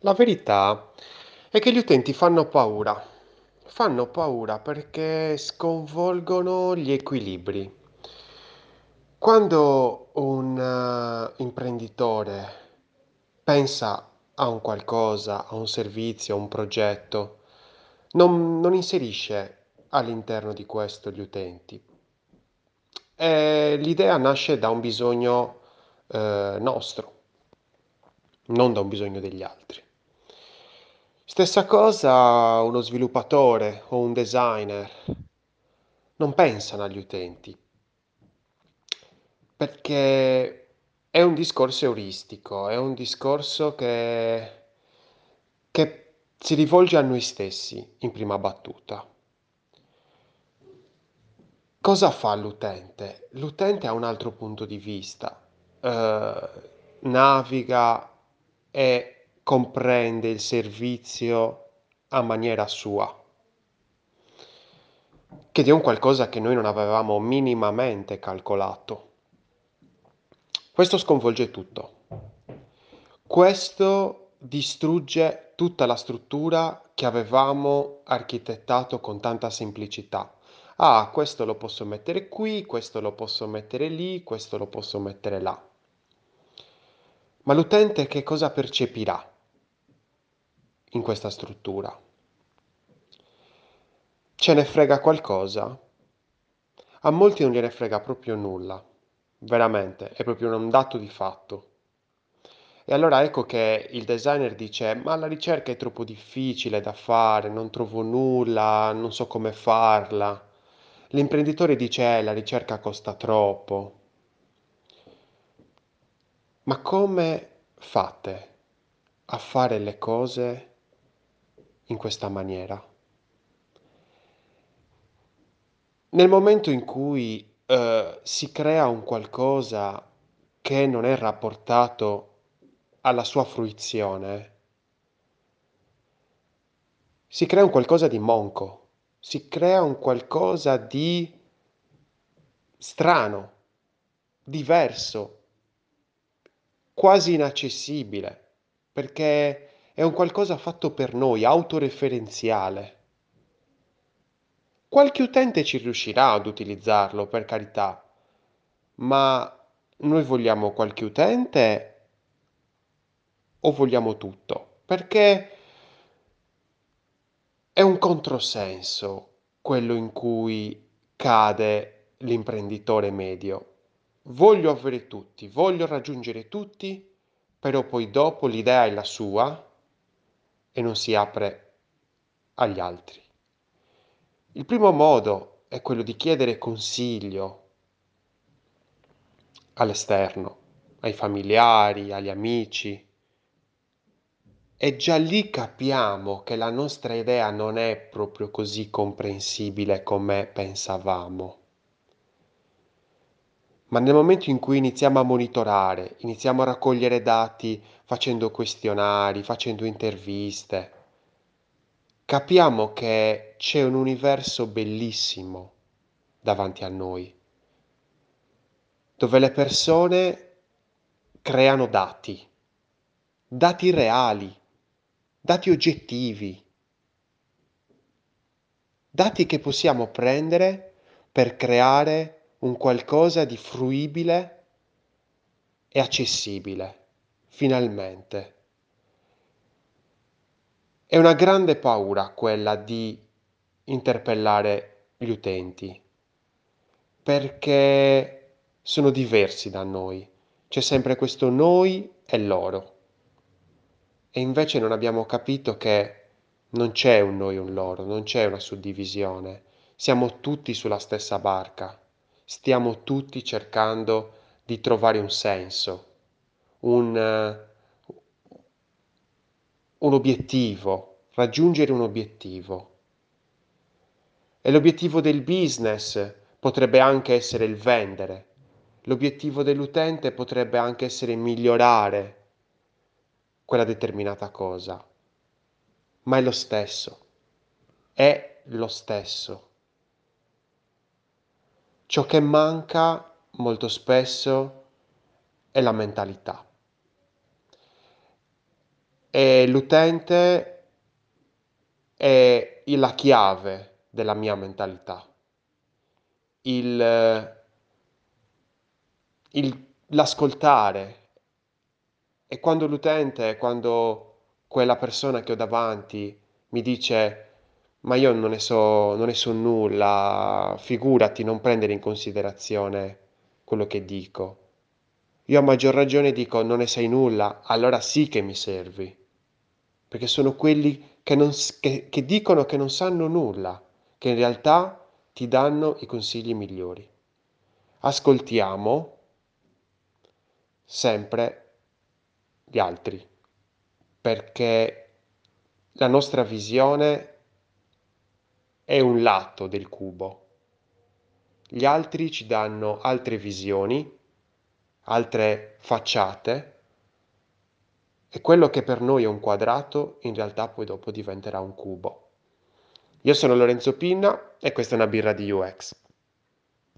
La verità è che gli utenti fanno paura. Fanno paura perché sconvolgono gli equilibri. Quando un eh, imprenditore pensa a un qualcosa, a un servizio, a un progetto, non, non inserisce all'interno di questo gli utenti. E l'idea nasce da un bisogno eh, nostro, non da un bisogno degli altri. Stessa cosa uno sviluppatore o un designer non pensano agli utenti perché è un discorso euristico, è un discorso che, che si rivolge a noi stessi in prima battuta. Cosa fa l'utente? L'utente ha un altro punto di vista, eh, naviga e comprende il servizio a maniera sua, che è un qualcosa che noi non avevamo minimamente calcolato. Questo sconvolge tutto. Questo distrugge tutta la struttura che avevamo architettato con tanta semplicità. Ah, questo lo posso mettere qui, questo lo posso mettere lì, questo lo posso mettere là. Ma l'utente che cosa percepirà in questa struttura? Ce ne frega qualcosa? A molti non gliene frega proprio nulla veramente, è proprio un dato di fatto. E allora ecco che il designer dice, ma la ricerca è troppo difficile da fare, non trovo nulla, non so come farla. L'imprenditore dice, eh, la ricerca costa troppo. Ma come fate a fare le cose in questa maniera? Nel momento in cui eh, si crea un qualcosa che non è rapportato alla sua fruizione, si crea un qualcosa di monco, si crea un qualcosa di strano, diverso, quasi inaccessibile, perché è un qualcosa fatto per noi, autoreferenziale. Qualche utente ci riuscirà ad utilizzarlo, per carità, ma noi vogliamo qualche utente o vogliamo tutto? Perché è un controsenso quello in cui cade l'imprenditore medio. Voglio avere tutti, voglio raggiungere tutti, però poi dopo l'idea è la sua e non si apre agli altri. Il primo modo è quello di chiedere consiglio all'esterno, ai familiari, agli amici. E già lì capiamo che la nostra idea non è proprio così comprensibile come pensavamo. Ma nel momento in cui iniziamo a monitorare, iniziamo a raccogliere dati facendo questionari, facendo interviste, capiamo che c'è un universo bellissimo davanti a noi, dove le persone creano dati, dati reali, dati oggettivi, dati che possiamo prendere per creare un qualcosa di fruibile e accessibile, finalmente. È una grande paura quella di interpellare gli utenti, perché sono diversi da noi. C'è sempre questo noi e loro. E invece non abbiamo capito che non c'è un noi e un loro, non c'è una suddivisione. Siamo tutti sulla stessa barca. Stiamo tutti cercando di trovare un senso, un, un obiettivo, raggiungere un obiettivo. E l'obiettivo del business potrebbe anche essere il vendere. L'obiettivo dell'utente potrebbe anche essere migliorare quella determinata cosa. Ma è lo stesso. È lo stesso. Ciò che manca molto spesso è la mentalità. e l'utente è la chiave della mia mentalità. Il, il, l'ascoltare e quando l'utente, quando quella persona che ho davanti mi dice ma io non ne so, non ne so nulla, figurati, non prendere in considerazione quello che dico. Io a maggior ragione dico non ne sai nulla, allora sì che mi servi, perché sono quelli che, non, che, che dicono che non sanno nulla, che in realtà ti danno i consigli migliori. Ascoltiamo sempre gli altri, perché la nostra visione è un lato del cubo. Gli altri ci danno altre visioni, altre facciate e quello che per noi è un quadrato in realtà poi dopo diventerà un cubo. Io sono Lorenzo Pinna e questa è una birra di UX.